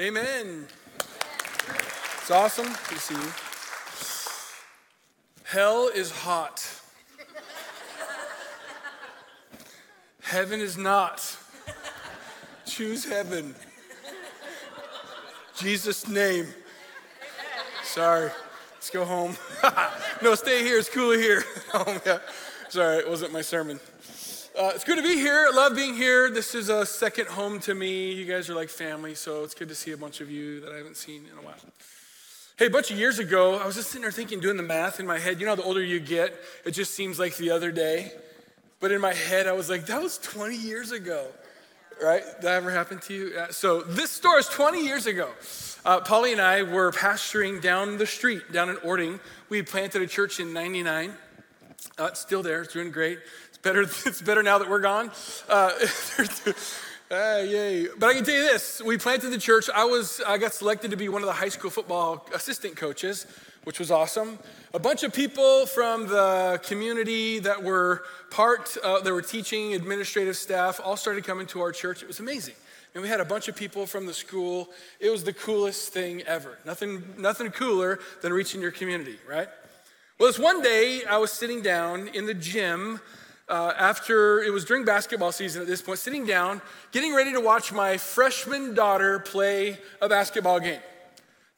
Amen. It's awesome to see you. Hell is hot. Heaven is not. Choose heaven. Jesus' name. Sorry. Let's go home. no, stay here. It's cooler here. oh, yeah. Sorry, it wasn't my sermon. Uh, it's good to be here. I love being here. This is a second home to me. You guys are like family, so it's good to see a bunch of you that I haven't seen in a while. Hey, a bunch of years ago, I was just sitting there thinking, doing the math in my head. You know, the older you get, it just seems like the other day. But in my head, I was like, that was 20 years ago, right? That ever happen to you? So this story is 20 years ago. Uh, Polly and I were pastoring down the street, down in Orting. We planted a church in 99. Uh, it's still there, it's doing great. Better, it's better now that we're gone. Uh, uh, yay. But I can tell you this, we planted the church. I was, I got selected to be one of the high school football assistant coaches which was awesome. A bunch of people from the community that were part, uh, that were teaching, administrative staff, all started coming to our church. It was amazing. And we had a bunch of people from the school. It was the coolest thing ever. Nothing, nothing cooler than reaching your community, right? Well, this one day, I was sitting down in the gym uh, after it was during basketball season at this point, sitting down, getting ready to watch my freshman daughter play a basketball game.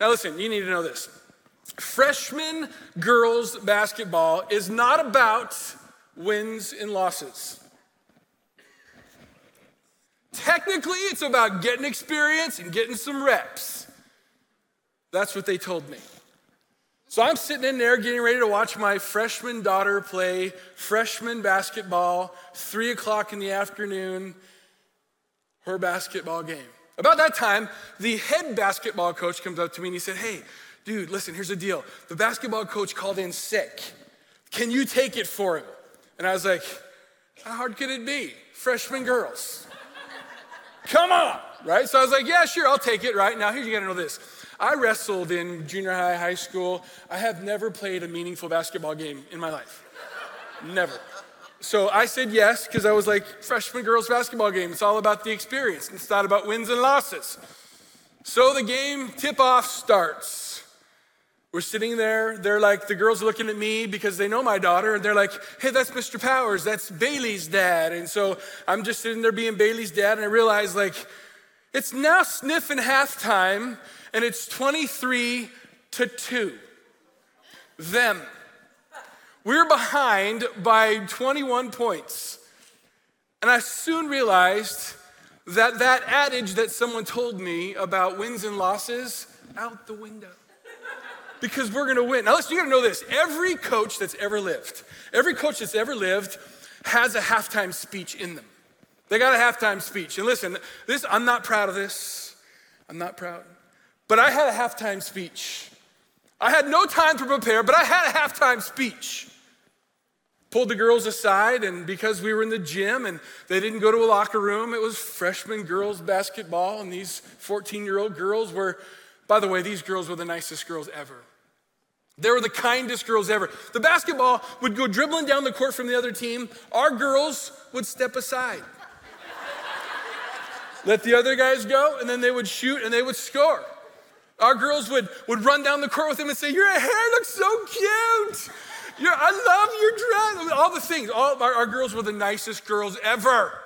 Now, listen, you need to know this. Freshman girls basketball is not about wins and losses. Technically, it's about getting experience and getting some reps. That's what they told me. So I'm sitting in there getting ready to watch my freshman daughter play freshman basketball, three o'clock in the afternoon, her basketball game. About that time, the head basketball coach comes up to me and he said, Hey, dude, listen, here's the deal. The basketball coach called in sick. Can you take it for him? And I was like, how hard could it be? Freshman girls. Come on, right? So I was like, yeah, sure, I'll take it, right? Now, here you gotta know this. I wrestled in junior high, high school. I have never played a meaningful basketball game in my life. never. So I said yes, because I was like, freshman girls basketball game. It's all about the experience. It's not about wins and losses. So the game tip off starts. We're sitting there. They're like, the girls are looking at me because they know my daughter. And they're like, hey, that's Mr. Powers. That's Bailey's dad. And so I'm just sitting there being Bailey's dad. And I realize, like, it's now sniffing halftime and it's 23 to 2. Them. We're behind by 21 points. And I soon realized that that adage that someone told me about wins and losses out the window because we're going to win. Now, listen, you got to know this. Every coach that's ever lived, every coach that's ever lived has a halftime speech in them. They got a halftime speech. And listen, this I'm not proud of this. I'm not proud. But I had a halftime speech. I had no time to prepare, but I had a halftime speech. Pulled the girls aside, and because we were in the gym and they didn't go to a locker room, it was freshman girls basketball, and these 14 year old girls were, by the way, these girls were the nicest girls ever. They were the kindest girls ever. The basketball would go dribbling down the court from the other team. Our girls would step aside. Let the other guys go, and then they would shoot and they would score. Our girls would, would run down the court with him and say, Your hair looks so cute. You're, I love your dress. All the things. All, our, our girls were the nicest girls ever.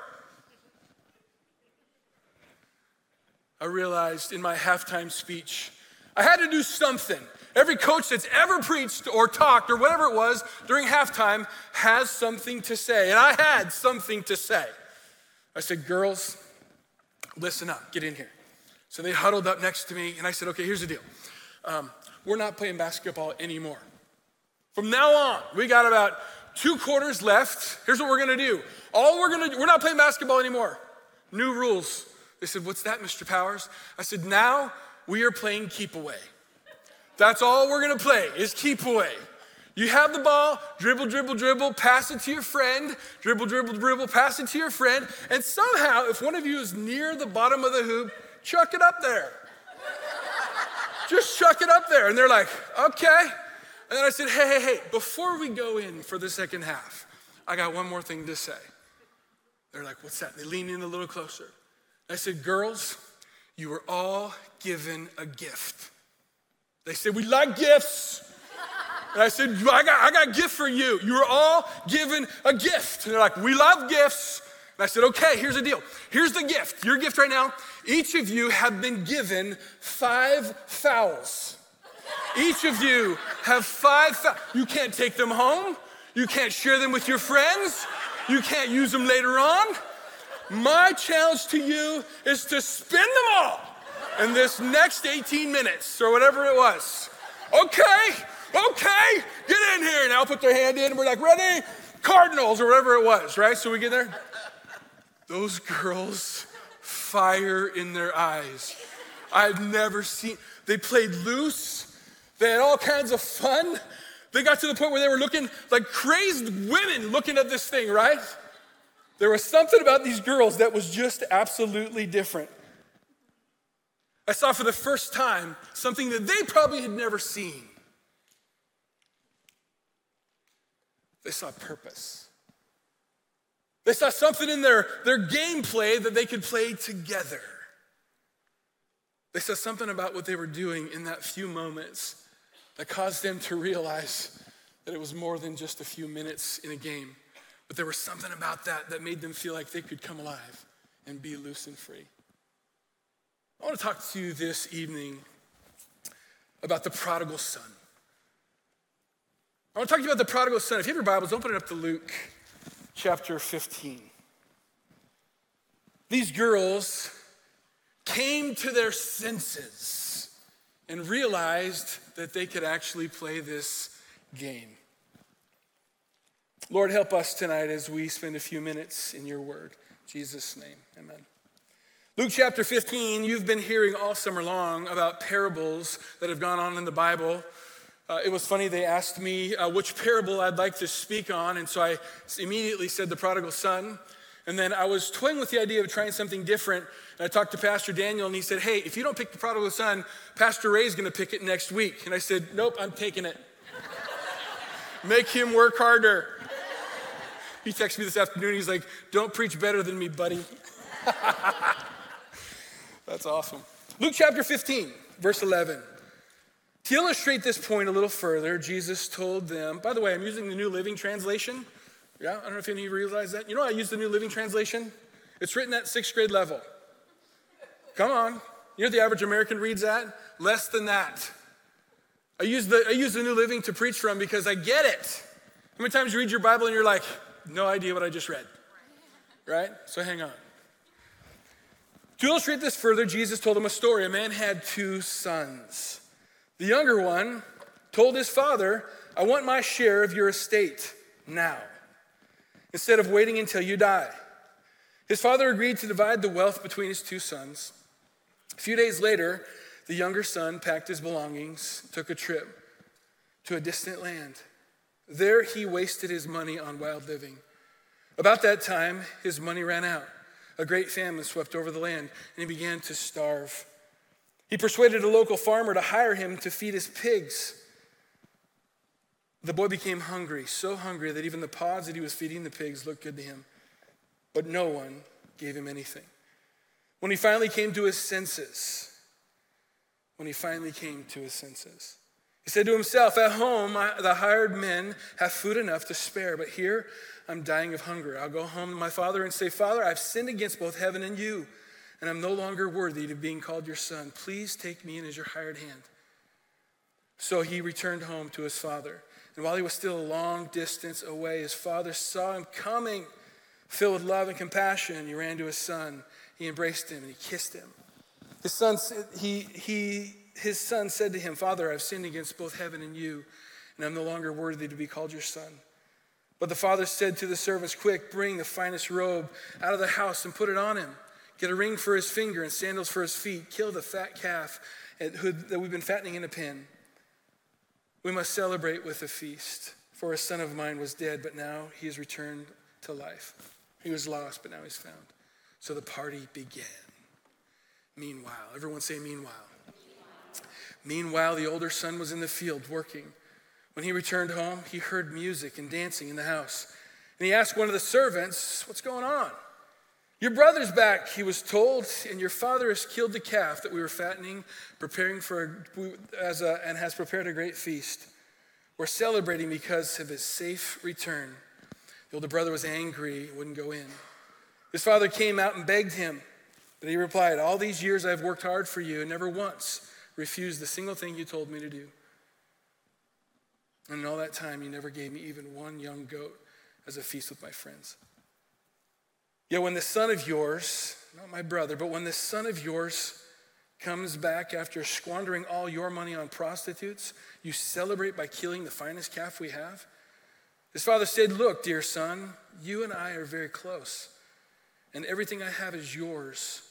I realized in my halftime speech, I had to do something. Every coach that's ever preached or talked or whatever it was during halftime has something to say. And I had something to say. I said, Girls, listen up, get in here. So they huddled up next to me, and I said, Okay, here's the deal. Um, we're not playing basketball anymore. From now on, we got about two quarters left. Here's what we're gonna do. All we're gonna do, we're not playing basketball anymore. New rules. They said, What's that, Mr. Powers? I said, Now we are playing keep away. That's all we're gonna play is keep away. You have the ball, dribble, dribble, dribble, pass it to your friend, dribble, dribble, dribble, pass it to your friend, and somehow, if one of you is near the bottom of the hoop, chuck it up there. Just chuck it up there. And they're like, okay. And then I said, hey, hey, hey, before we go in for the second half, I got one more thing to say. They're like, what's that? They lean in a little closer. I said, girls, you were all given a gift. They said, We like gifts. And I said, I got, I got a gift for you. You were all given a gift. And they're like, We love gifts. And I said, Okay, here's the deal. Here's the gift. Your gift right now. Each of you have been given five fouls. Each of you have five fouls. You can't take them home. You can't share them with your friends. You can't use them later on. My challenge to you is to spin them all in this next 18 minutes or whatever it was. Okay, okay, get in here. Now put their hand in. And we're like, ready? Cardinals or whatever it was, right? So we get there. Those girls, fire in their eyes. I've never seen, they played loose. They had all kinds of fun. They got to the point where they were looking like crazed women looking at this thing, right? There was something about these girls that was just absolutely different. I saw for the first time something that they probably had never seen. They saw purpose. They saw something in their, their gameplay that they could play together. They saw something about what they were doing in that few moments that caused them to realize that it was more than just a few minutes in a game. But there was something about that that made them feel like they could come alive and be loose and free. I want to talk to you this evening about the prodigal son. I want to talk to you about the prodigal son. If you have your Bibles, open it up to Luke chapter 15. These girls came to their senses and realized that they could actually play this game. Lord, help us tonight as we spend a few minutes in your word. In Jesus' name, amen. Luke chapter 15, you've been hearing all summer long about parables that have gone on in the Bible. Uh, it was funny, they asked me uh, which parable I'd like to speak on, and so I immediately said the prodigal son. And then I was toying with the idea of trying something different. And I talked to Pastor Daniel, and he said, Hey, if you don't pick the prodigal son, Pastor Ray's gonna pick it next week. And I said, Nope, I'm taking it. Make him work harder. He texted me this afternoon. He's like, Don't preach better than me, buddy. That's awesome. Luke chapter 15, verse 11. To illustrate this point a little further, Jesus told them, by the way, I'm using the New Living Translation. Yeah, I don't know if any of you realize that. You know I use the New Living Translation? It's written at sixth grade level. Come on. You know the average American reads that? Less than that. I use, the, I use the New Living to preach from because I get it. How many times you read your Bible and you're like, no idea what I just read. Right? So hang on. To illustrate this further, Jesus told them a story. A man had two sons. The younger one told his father, I want my share of your estate now, instead of waiting until you die. His father agreed to divide the wealth between his two sons. A few days later, the younger son packed his belongings, took a trip to a distant land. There he wasted his money on wild living. About that time, his money ran out. A great famine swept over the land, and he began to starve. He persuaded a local farmer to hire him to feed his pigs. The boy became hungry, so hungry that even the pods that he was feeding the pigs looked good to him. But no one gave him anything. When he finally came to his senses, when he finally came to his senses, he said to himself, At home, I, the hired men have food enough to spare, but here I'm dying of hunger. I'll go home to my father and say, Father, I've sinned against both heaven and you, and I'm no longer worthy of being called your son. Please take me in as your hired hand. So he returned home to his father. And while he was still a long distance away, his father saw him coming, filled with love and compassion. He ran to his son. He embraced him and he kissed him. His son, he, he his son said to him, Father, I've sinned against both heaven and you, and I'm no longer worthy to be called your son. But the father said to the servants, Quick, bring the finest robe out of the house and put it on him. Get a ring for his finger and sandals for his feet. Kill the fat calf that we've been fattening in a pen. We must celebrate with a feast. For a son of mine was dead, but now he has returned to life. He was lost, but now he's found. So the party began. Meanwhile, everyone say, meanwhile. Meanwhile, the older son was in the field working. When he returned home, he heard music and dancing in the house. And he asked one of the servants, What's going on? Your brother's back, he was told, and your father has killed the calf that we were fattening, preparing for as a, and has prepared a great feast. We're celebrating because of his safe return. The older brother was angry, wouldn't go in. His father came out and begged him, but he replied, All these years I've worked hard for you and never once refused the single thing you told me to do. And in all that time, you never gave me even one young goat as a feast with my friends. Yet when this son of yours, not my brother, but when this son of yours comes back after squandering all your money on prostitutes, you celebrate by killing the finest calf we have? His father said, Look, dear son, you and I are very close, and everything I have is yours.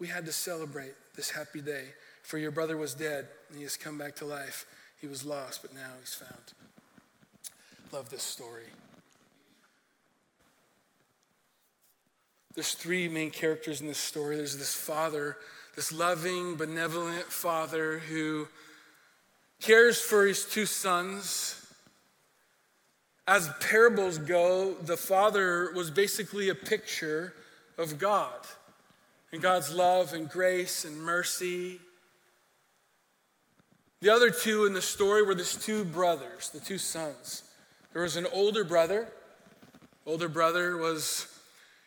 We had to celebrate this happy day, for your brother was dead, and he has come back to life. He was lost, but now he's found. Love this story. There's three main characters in this story. There's this father, this loving, benevolent father who cares for his two sons. As parables go, the father was basically a picture of God and God's love and grace and mercy. The other two in the story were these two brothers, the two sons. There was an older brother. Older brother was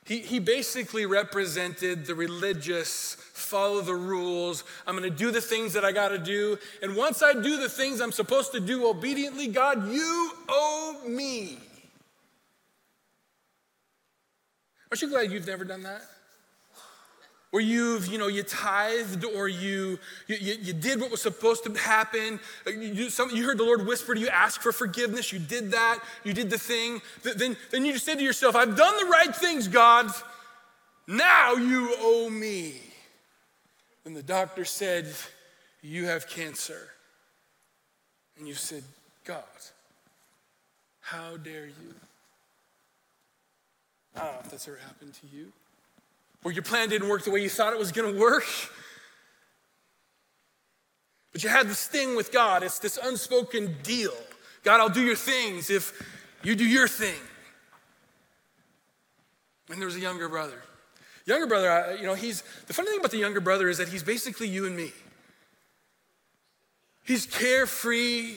he, he basically represented the religious, follow the rules. I'm going to do the things that I got to do. And once I do the things I'm supposed to do obediently, God, you owe me. Aren't you glad you've never done that? Or you've, you know, you tithed or you, you, you did what was supposed to happen. Uh, you, some, you heard the Lord whisper to you, ask for forgiveness. You did that. You did the thing. Then, then you just said to yourself, I've done the right things, God. Now you owe me. And the doctor said, You have cancer. And you said, God, how dare you? I don't know if that's ever happened to you or your plan didn't work the way you thought it was going to work. But you had this thing with God. It's this unspoken deal. God, I'll do your things if you do your thing. And there was a younger brother. Younger brother, you know, he's the funny thing about the younger brother is that he's basically you and me. He's carefree,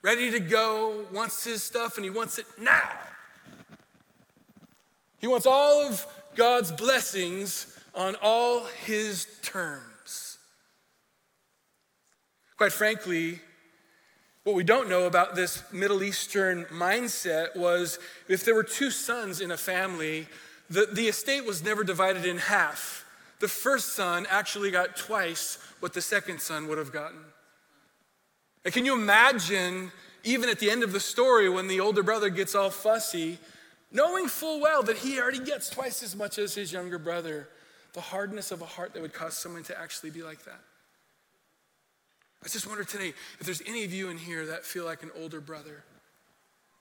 ready to go, wants his stuff, and he wants it now. He wants all of God's blessings on all his terms. Quite frankly, what we don't know about this Middle Eastern mindset was if there were two sons in a family, the, the estate was never divided in half. The first son actually got twice what the second son would have gotten. And can you imagine, even at the end of the story, when the older brother gets all fussy knowing full well that he already gets twice as much as his younger brother, the hardness of a heart that would cause someone to actually be like that. I just wonder today if there's any of you in here that feel like an older brother.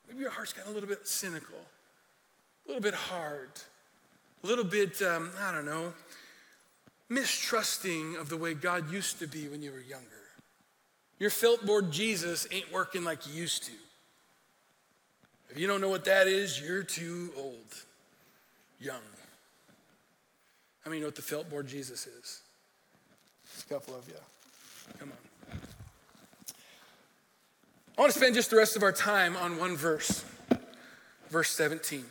Maybe your heart's gotten a little bit cynical, a little bit hard, a little bit, um, I don't know, mistrusting of the way God used to be when you were younger. Your felt board Jesus ain't working like he used to. If you don't know what that is, you're too old, young. How many know what the felt board Jesus is? A couple of you. Come on. I want to spend just the rest of our time on one verse, verse 17.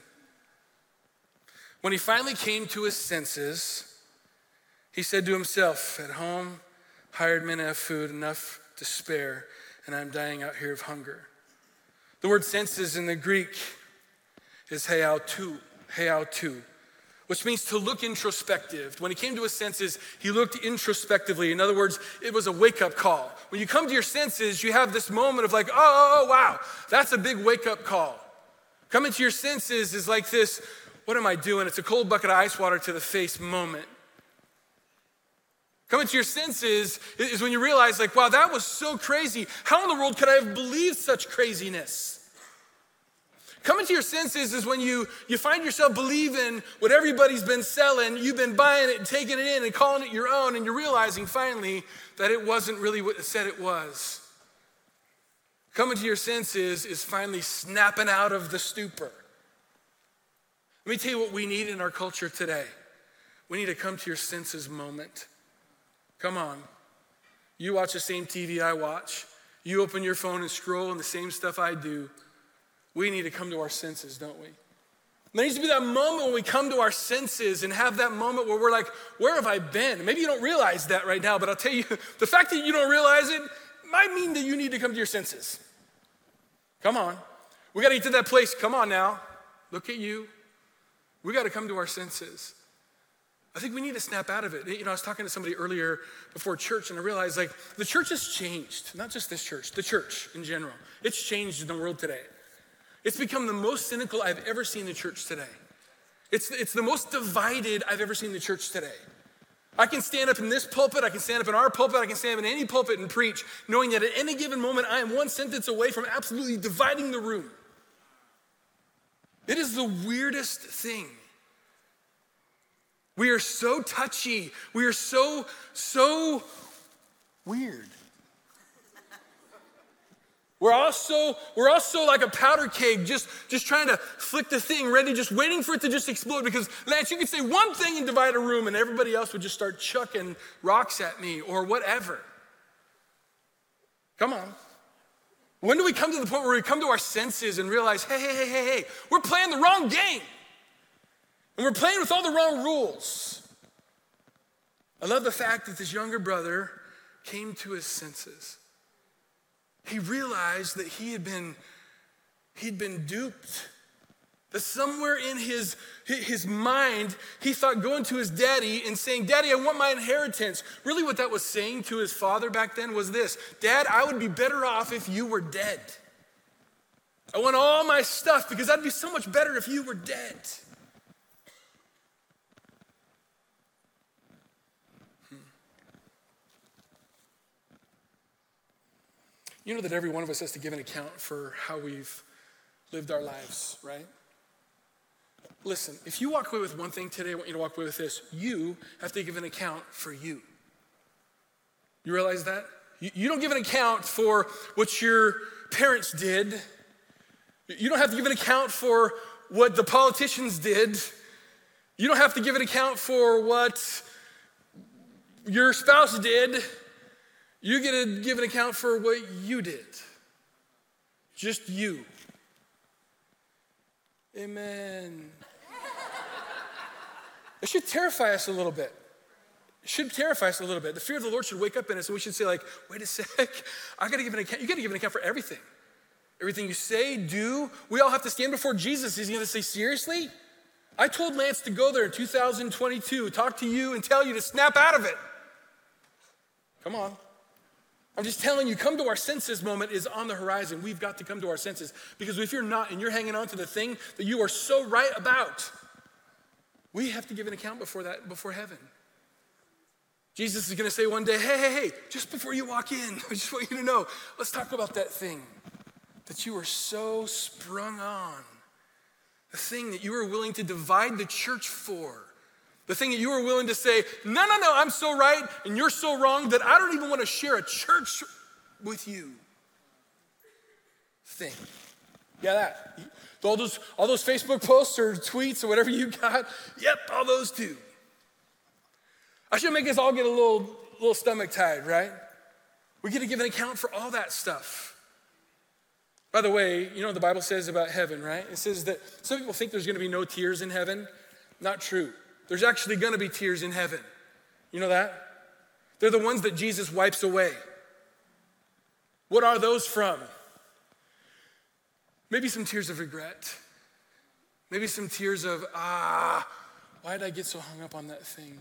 When he finally came to his senses, he said to himself, At home, hired men have food enough to spare, and I'm dying out here of hunger. The word senses in the Greek is heautu, heautu, which means to look introspective. When he came to his senses, he looked introspectively. In other words, it was a wake up call. When you come to your senses, you have this moment of like, oh, oh, oh wow, that's a big wake up call. Coming to your senses is like this, what am I doing? It's a cold bucket of ice water to the face moment. Coming to your senses is when you realize, like, wow, that was so crazy. How in the world could I have believed such craziness? Coming to your senses is when you, you find yourself believing what everybody's been selling, you've been buying it and taking it in and calling it your own, and you're realizing finally that it wasn't really what it said it was. Coming to your senses is finally snapping out of the stupor. Let me tell you what we need in our culture today. We need to come to your senses moment. Come on. You watch the same TV I watch. You open your phone and scroll and the same stuff I do. We need to come to our senses, don't we? There needs to be that moment when we come to our senses and have that moment where we're like, where have I been? Maybe you don't realize that right now, but I'll tell you, the fact that you don't realize it might mean that you need to come to your senses. Come on. We got to get to that place. Come on now. Look at you. We got to come to our senses. I think we need to snap out of it. You know, I was talking to somebody earlier before church, and I realized like the church has changed. Not just this church, the church in general. It's changed in the world today. It's become the most cynical I've ever seen the church today. It's, it's the most divided I've ever seen the church today. I can stand up in this pulpit, I can stand up in our pulpit, I can stand up in any pulpit and preach, knowing that at any given moment I am one sentence away from absolutely dividing the room. It is the weirdest thing. We are so touchy. We are so, so weird. We're also, we're also like a powder keg, just, just trying to flick the thing, ready, just waiting for it to just explode. Because, Lance, you could say one thing and divide a room, and everybody else would just start chucking rocks at me or whatever. Come on. When do we come to the point where we come to our senses and realize, hey, hey, hey, hey, hey, we're playing the wrong game? And we're playing with all the wrong rules. I love the fact that this younger brother came to his senses he realized that he had been, he'd been duped. That somewhere in his, his mind, he thought going to his daddy and saying, Daddy, I want my inheritance. Really, what that was saying to his father back then was this Dad, I would be better off if you were dead. I want all my stuff because I'd be so much better if you were dead. You know that every one of us has to give an account for how we've lived our lives, right? Listen, if you walk away with one thing today, I want you to walk away with this. You have to give an account for you. You realize that? You, don't give an account for what your parents did. You don't have to give an account for what the politicians did. You don't have to give an account for what your spouse did. You get to give an account for what you did. Just you. Amen. it should terrify us a little bit. It should terrify us a little bit. The fear of the Lord should wake up in us, and we should say, like, wait a sec, I gotta give an account. You gotta give an account for everything. Everything you say, do. We all have to stand before Jesus. He's gonna say, seriously? I told Lance to go there in 2022, talk to you, and tell you to snap out of it. Come on. I'm just telling you, come to our senses moment is on the horizon. We've got to come to our senses because if you're not and you're hanging on to the thing that you are so right about, we have to give an account before that, before heaven. Jesus is going to say one day, hey, hey, hey, just before you walk in, I just want you to know, let's talk about that thing that you were so sprung on, the thing that you were willing to divide the church for. The thing that you were willing to say, no, no, no, I'm so right and you're so wrong that I don't even want to share a church with you. Thing. Yeah, that. All those, all those Facebook posts or tweets or whatever you got, yep, all those too. I should make us all get a little, little stomach tied, right? We get to give an account for all that stuff. By the way, you know what the Bible says about heaven, right? It says that some people think there's going to be no tears in heaven. Not true. There's actually gonna be tears in heaven. You know that? They're the ones that Jesus wipes away. What are those from? Maybe some tears of regret. Maybe some tears of, ah, why did I get so hung up on that thing?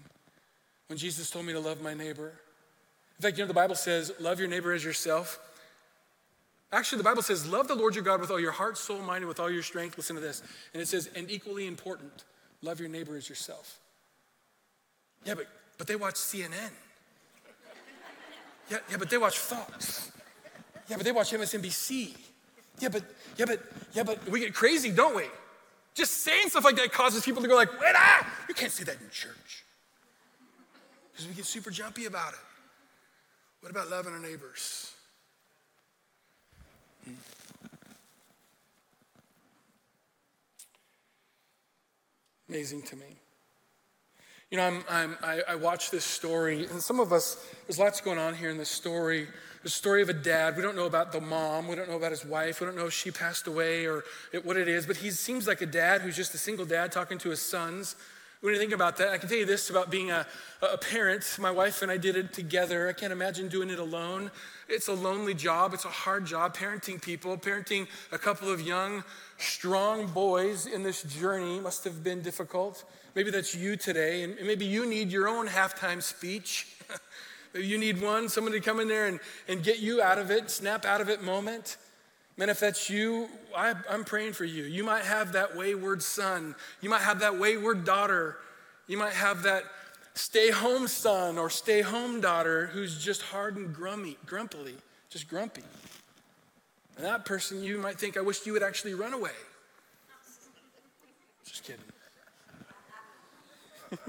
When Jesus told me to love my neighbor. In fact, you know, the Bible says, love your neighbor as yourself. Actually, the Bible says, love the Lord your God with all your heart, soul, mind, and with all your strength. Listen to this. And it says, and equally important, Love your neighbor as yourself. Yeah, but, but they watch CNN. Yeah, yeah, but they watch Fox. Yeah, but they watch MSNBC. Yeah, but, yeah, but, yeah, but we get crazy, don't we? Just saying stuff like that causes people to go like, wait, ah, you can't say that in church. Because we get super jumpy about it. What about loving our neighbors? Hmm. Amazing to me. You know, I'm, I'm, I, I watch this story, and some of us, there's lots going on here in this story. The story of a dad. We don't know about the mom. We don't know about his wife. We don't know if she passed away or it, what it is, but he seems like a dad who's just a single dad talking to his sons. When you think about that, I can tell you this about being a, a parent. My wife and I did it together. I can't imagine doing it alone. It's a lonely job, it's a hard job parenting people, parenting a couple of young, strong boys in this journey must have been difficult. Maybe that's you today, and maybe you need your own halftime speech. you need one, somebody to come in there and, and get you out of it, snap out of it moment. Man, if that's you, I, I'm praying for you. You might have that wayward son, you might have that wayward daughter, you might have that stay home son or stay home daughter who's just hard and grumpy, grumpily, just grumpy. And that person, you might think, I wish you would actually run away. Just kidding.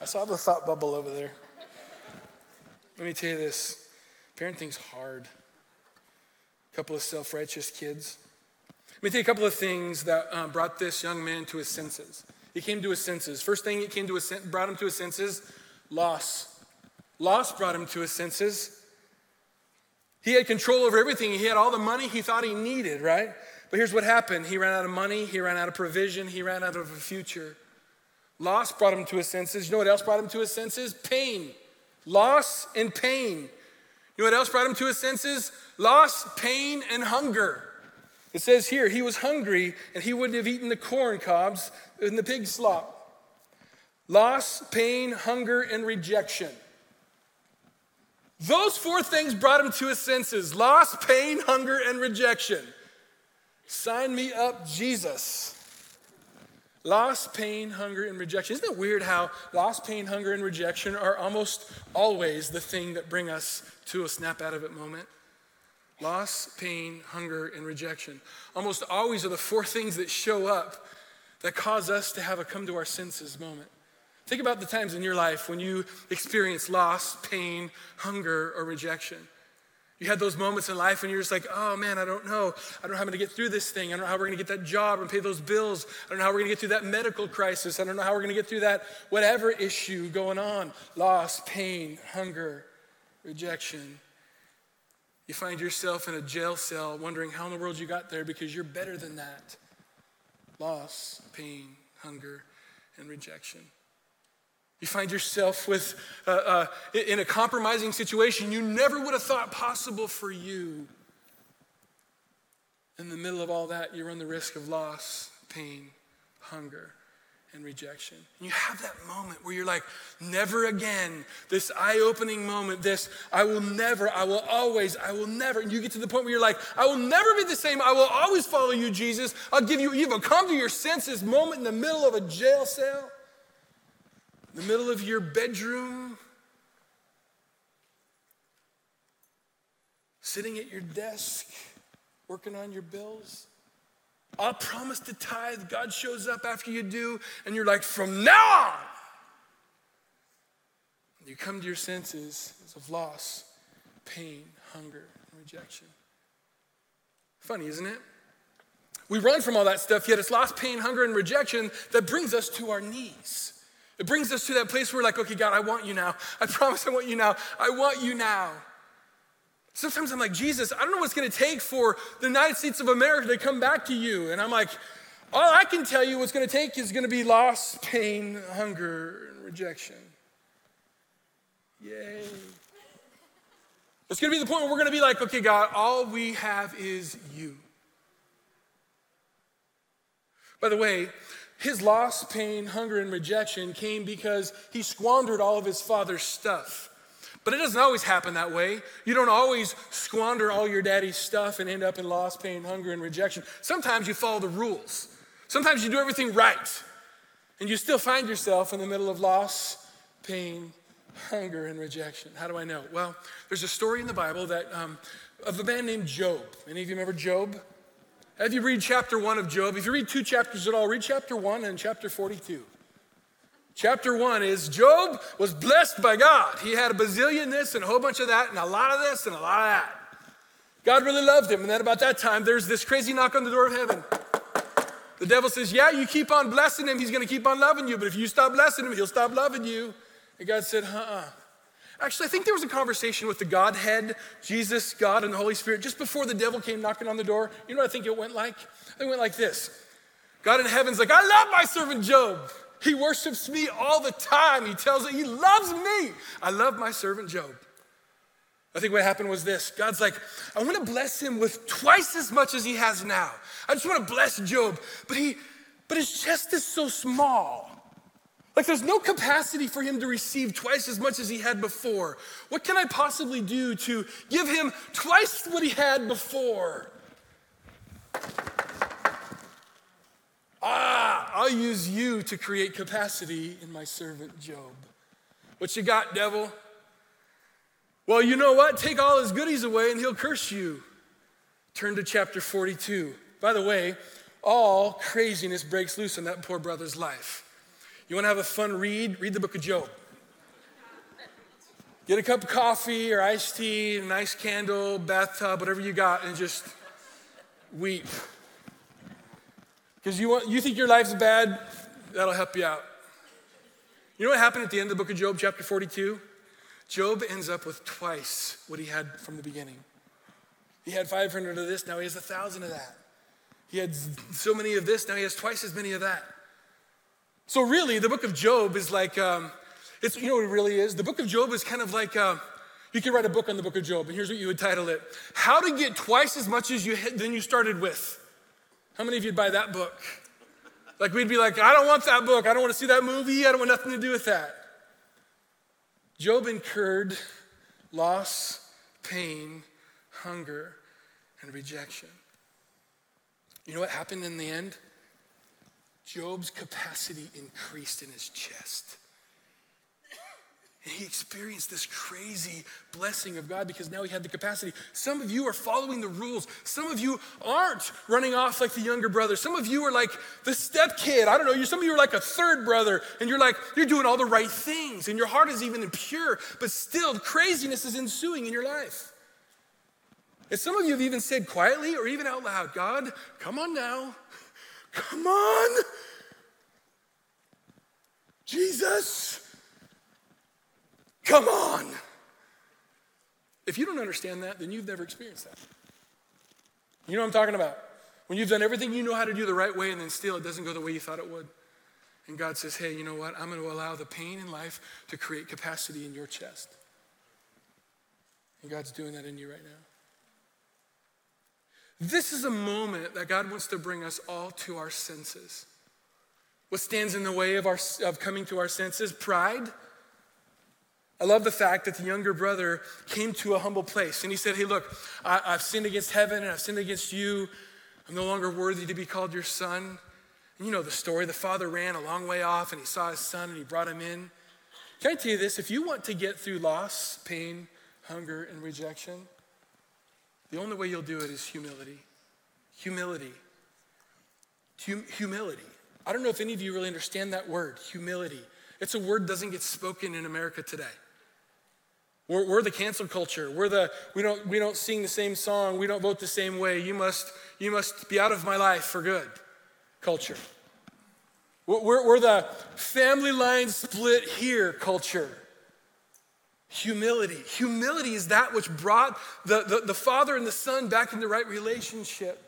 I saw the thought bubble over there. Let me tell you this parenting's hard. Couple of self righteous kids. Let me tell you a couple of things that uh, brought this young man to his senses. He came to his senses. First thing he came to his, brought him to his senses loss. Loss brought him to his senses. He had control over everything. He had all the money he thought he needed, right? But here's what happened he ran out of money, he ran out of provision, he ran out of a future. Loss brought him to his senses. You know what else brought him to his senses? Pain. Loss and pain. You know what else brought him to his senses? Loss, pain, and hunger. It says here, he was hungry and he wouldn't have eaten the corn cobs in the pig slop. Loss, pain, hunger, and rejection. Those four things brought him to his senses loss, pain, hunger, and rejection. Sign me up, Jesus. Loss, pain, hunger, and rejection. Isn't it weird how loss, pain, hunger, and rejection are almost always the thing that bring us to a snap out of it moment? Loss, pain, hunger, and rejection. Almost always are the four things that show up that cause us to have a come to our senses moment. Think about the times in your life when you experience loss, pain, hunger, or rejection. You had those moments in life when you're just like, oh man, I don't know. I don't know how I'm gonna get through this thing. I don't know how we're gonna get that job and pay those bills. I don't know how we're gonna get through that medical crisis. I don't know how we're gonna get through that whatever issue going on loss, pain, hunger, rejection. You find yourself in a jail cell wondering how in the world you got there because you're better than that. Loss, pain, hunger, and rejection. You find yourself with, uh, uh, in a compromising situation you never would have thought possible for you. In the middle of all that, you run the risk of loss, pain, hunger, and rejection. And you have that moment where you're like, never again. This eye opening moment, this, I will never, I will always, I will never. And you get to the point where you're like, I will never be the same. I will always follow you, Jesus. I'll give you, you've come to your senses moment in the middle of a jail cell, the middle of your bedroom, sitting at your desk, working on your bills. I'll promise to tithe. God shows up after you do, and you're like, from now on. You come to your senses of loss, pain, hunger, and rejection. Funny, isn't it? We run from all that stuff, yet it's loss, pain, hunger, and rejection that brings us to our knees. It brings us to that place where we're like, okay, God, I want you now. I promise I want you now. I want you now. Sometimes I'm like, Jesus, I don't know what's going to take for the United States of America to come back to you. And I'm like, all I can tell you what's going to take is going to be loss, pain, hunger, and rejection. Yay. It's going to be the point where we're going to be like, okay, God, all we have is you. By the way, his loss, pain, hunger, and rejection came because he squandered all of his father's stuff. But it doesn't always happen that way. You don't always squander all your daddy's stuff and end up in loss, pain, hunger, and rejection. Sometimes you follow the rules. Sometimes you do everything right. And you still find yourself in the middle of loss, pain, hunger, and rejection. How do I know? Well, there's a story in the Bible that um, of a man named Job. Any of you remember Job? Have you read chapter one of Job? If you read two chapters at all, read chapter one and chapter 42. Chapter one is Job was blessed by God. He had a bazillion this and a whole bunch of that and a lot of this and a lot of that. God really loved him. And then about that time, there's this crazy knock on the door of heaven. The devil says, Yeah, you keep on blessing him, he's gonna keep on loving you. But if you stop blessing him, he'll stop loving you. And God said, Uh uh Actually, I think there was a conversation with the Godhead, Jesus, God, and the Holy Spirit just before the devil came knocking on the door. You know what I think it went like? It went like this God in heaven's like, I love my servant Job. He worships me all the time. He tells me he loves me. I love my servant Job. I think what happened was this God's like, I want to bless him with twice as much as he has now. I just want to bless Job, but he, but his chest is so small. Like there's no capacity for him to receive twice as much as he had before. What can I possibly do to give him twice what he had before? Ah, I'll use you to create capacity in my servant Job. What you got, devil? Well, you know what? Take all his goodies away and he'll curse you. Turn to chapter 42. By the way, all craziness breaks loose in that poor brother's life. You want to have a fun read? Read the book of Job. Get a cup of coffee or iced tea, a nice candle, bathtub, whatever you got, and just weep. Because you, want, you think your life's bad, that'll help you out. You know what happened at the end of the book of Job, chapter 42? Job ends up with twice what he had from the beginning. He had 500 of this, now he has a 1,000 of that. He had so many of this, now he has twice as many of that. So, really, the book of Job is like, um, it's, you know what it really is? The book of Job is kind of like, uh, you could write a book on the book of Job, and here's what you would title it How to Get Twice as Much as you than you started with. How many of you'd buy that book? Like, we'd be like, I don't want that book. I don't want to see that movie. I don't want nothing to do with that. Job incurred loss, pain, hunger, and rejection. You know what happened in the end? Job's capacity increased in his chest. And he experienced this crazy blessing of God because now he had the capacity. Some of you are following the rules. Some of you aren't running off like the younger brother. Some of you are like the step kid. I don't know. Some of you are like a third brother, and you're like, you're doing all the right things, and your heart is even pure, but still craziness is ensuing in your life. And some of you have even said quietly or even out loud, God, come on now. Come on. Jesus, come on. If you don't understand that, then you've never experienced that. You know what I'm talking about? When you've done everything you know how to do the right way and then still it doesn't go the way you thought it would. And God says, hey, you know what? I'm going to allow the pain in life to create capacity in your chest. And God's doing that in you right now. This is a moment that God wants to bring us all to our senses. What stands in the way of, our, of coming to our senses? Pride. I love the fact that the younger brother came to a humble place and he said, Hey, look, I, have sinned against heaven and I've sinned against you. I'm no longer worthy to be called your son. And you know the story. The father ran a long way off and he saw his son and he brought him in. Can I tell you this? If you want to get through loss, pain, hunger, and rejection, the only way you'll do it is humility. Humility. Hum- humility. I don't know if any of you really understand that word, humility. It's a word doesn't get spoken in America today. We're, we're, the cancel culture. We're the we don't we don't sing the same song. We don't vote the same way. You must you must be out of my life for good. Culture. We're, we're the family line split here culture. Humility. Humility is that which brought the, the, the father and the son back in the right relationship.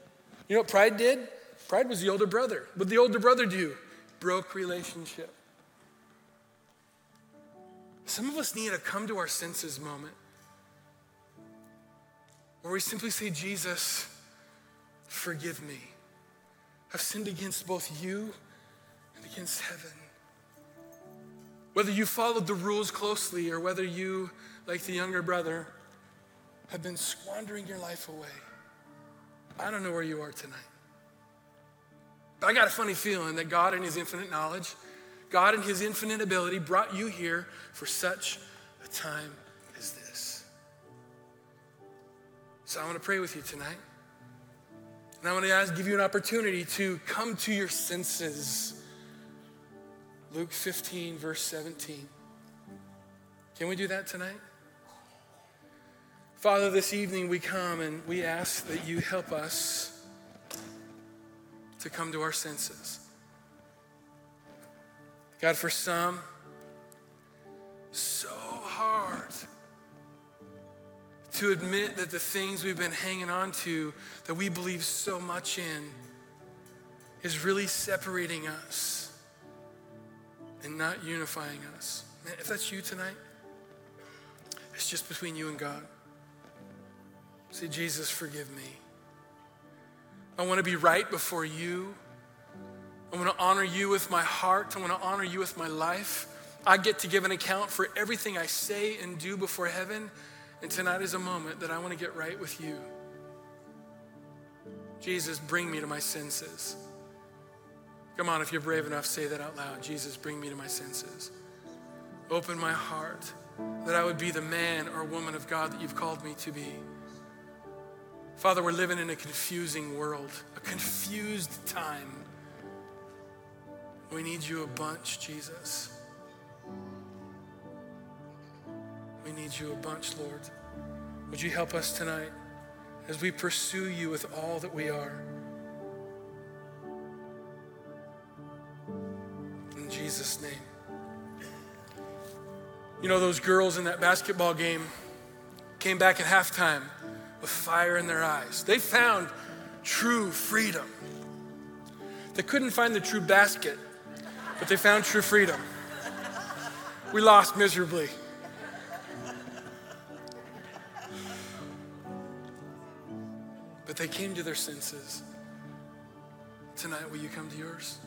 You know what pride did? Pride was the older brother. What the older brother do? Broke relationship. Some of us need a come to our senses moment where we simply say, Jesus, forgive me. I've sinned against both you and against heaven. Whether you followed the rules closely or whether you, like the younger brother, have been squandering your life away, I don't know where you are tonight. But I got a funny feeling that God, in His infinite knowledge, God, in His infinite ability, brought you here for such a time as this. So I want to pray with you tonight. And I want to ask, give you an opportunity to come to your senses Luke 15, verse 17. Can we do that tonight? Father, this evening we come and we ask that you help us to come to our senses. God, for some, so hard to admit that the things we've been hanging on to, that we believe so much in, is really separating us and not unifying us. Man, if that's you tonight, it's just between you and God. Say, Jesus, forgive me. I want to be right before you. I want to honor you with my heart. I want to honor you with my life. I get to give an account for everything I say and do before heaven. And tonight is a moment that I want to get right with you. Jesus, bring me to my senses. Come on, if you're brave enough, say that out loud. Jesus, bring me to my senses. Open my heart that I would be the man or woman of God that you've called me to be. Father, we're living in a confusing world, a confused time. We need you a bunch, Jesus. We need you a bunch, Lord. Would you help us tonight as we pursue you with all that we are? Jesus' name. You know, those girls in that basketball game came back at halftime with fire in their eyes. They found true freedom. They couldn't find the true basket, but they found true freedom. We lost miserably. But they came to their senses. Tonight, will you come to yours?